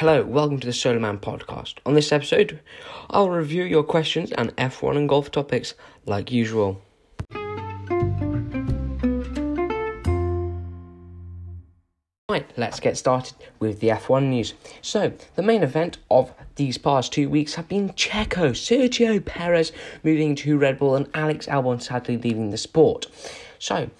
Hello, welcome to the Solo Man podcast. On this episode, I'll review your questions and F1 and golf topics like usual. Right, let's get started with the F1 news. So, the main event of these past two weeks have been Checo, Sergio Perez moving to Red Bull, and Alex Albon sadly leaving the sport. So,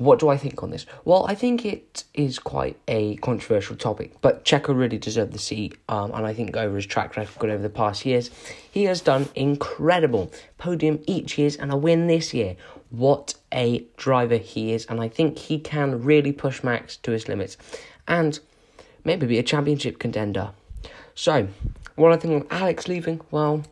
what do I think on this? Well, I think it is quite a controversial topic, but Checo really deserved the seat, um, and I think over his track record over the past years, he has done incredible. Podium each year and a win this year. What a driver he is, and I think he can really push Max to his limits and maybe be a championship contender. So, what I think of Alex leaving, well,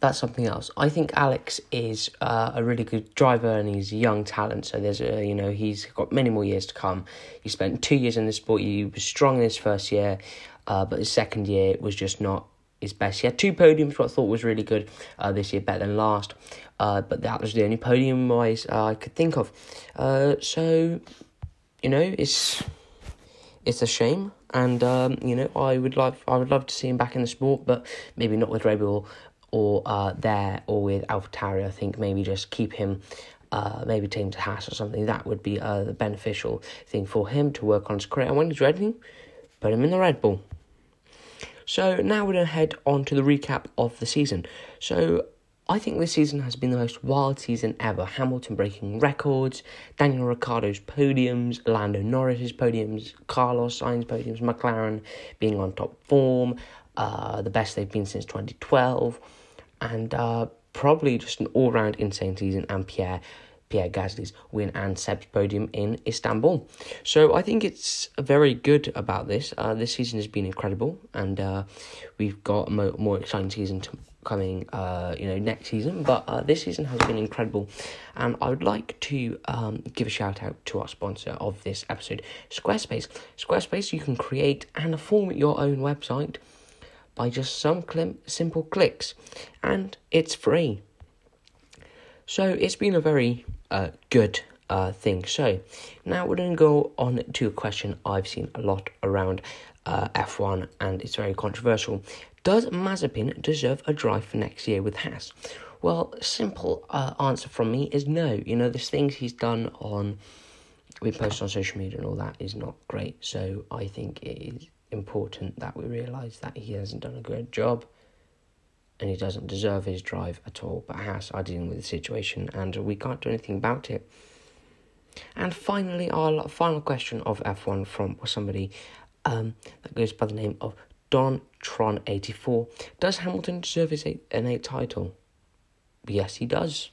that's something else. I think Alex is uh, a really good driver and he's a young talent. So there's a you know he's got many more years to come. He spent two years in the sport. He was strong in his first year, uh, but his second year was just not his best. He had two podiums, what I thought was really good uh, this year, better than last. Uh, but that was the only podium wise I could think of. Uh, so, you know, it's it's a shame, and um, you know, I would love I would love to see him back in the sport, but maybe not with Red Bull or uh, there or with AlphaTauri. I think maybe just keep him. Uh, maybe take him to Haas or something. That would be a beneficial thing for him to work on his career. And when he's ready, put him in the Red Bull. So now we're going to head on to the recap of the season. So I think this season has been the most wild season ever. Hamilton breaking records, Daniel Ricciardo's podiums, Lando Norris's podiums, Carlos Sainz podiums, McLaren being on top form, uh, the best they've been since 2012, and uh, probably just an all round insane season. And Pierre Pierre Gasly's win and Seb's podium in Istanbul. So I think it's very good about this. Uh, this season has been incredible, and uh, we've got a mo- more exciting season to- coming, uh, you know, next season. But uh, this season has been incredible, and I would like to um, give a shout out to our sponsor of this episode, Squarespace. Squarespace, you can create and form your own website by just some simple clicks, and it's free. So it's been a very uh, good uh, thing. So now we're going to go on to a question I've seen a lot around uh, F1, and it's very controversial. Does Mazepin deserve a drive for next year with Haas? Well, simple uh, answer from me is no. You know, there's things he's done on, we post on social media and all that is not great. So I think it is important that we realise that he hasn't done a great job and he doesn't deserve his drive at all. But Haas are dealing with the situation, and we can't do anything about it. And finally, our final question of F1 from somebody um, that goes by the name of Don Tron eighty four. Does Hamilton deserve his eight, an eight title? Yes, he does.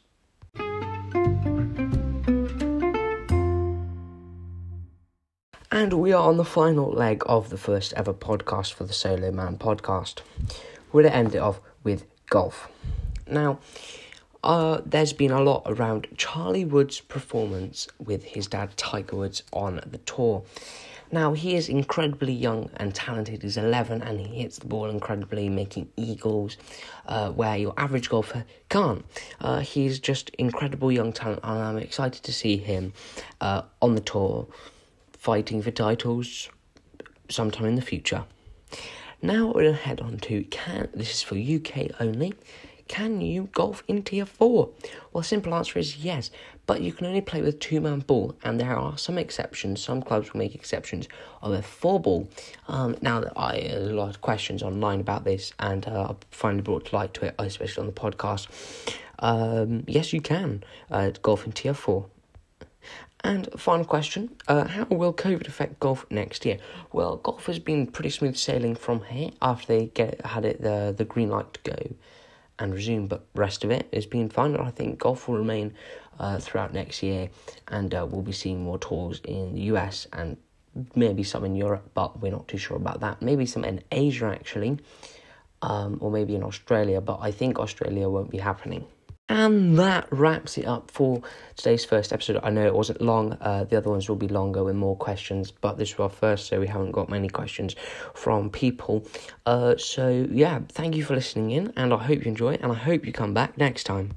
And we are on the final leg of the first ever podcast for the Solo Man podcast. We're going to end it off with golf. Now, uh, there's been a lot around Charlie Woods' performance with his dad Tiger Woods on the tour. Now, he is incredibly young and talented. He's 11 and he hits the ball incredibly, making eagles uh, where your average golfer can't. Uh, he's just incredible young talent, and I'm excited to see him uh, on the tour fighting for titles sometime in the future. Now to head on to can this is for UK only. Can you golf in tier four? Well, simple answer is yes, but you can only play with two man ball, and there are some exceptions. Some clubs will make exceptions of a four ball. Um, now that I there's a lot of questions online about this, and uh, I finally brought light to it, especially on the podcast. Um, yes, you can uh, golf in tier four. And final question uh, How will COVID affect golf next year? Well, golf has been pretty smooth sailing from here after they get had it the, the green light to go and resume, but rest of it has been fine. I think golf will remain uh, throughout next year, and uh, we'll be seeing more tours in the US and maybe some in Europe, but we're not too sure about that. Maybe some in Asia actually, um, or maybe in Australia, but I think Australia won't be happening. And that wraps it up for today's first episode. I know it wasn't long, uh, the other ones will be longer with more questions, but this was our first, so we haven't got many questions from people. Uh, so, yeah, thank you for listening in, and I hope you enjoy it, and I hope you come back next time.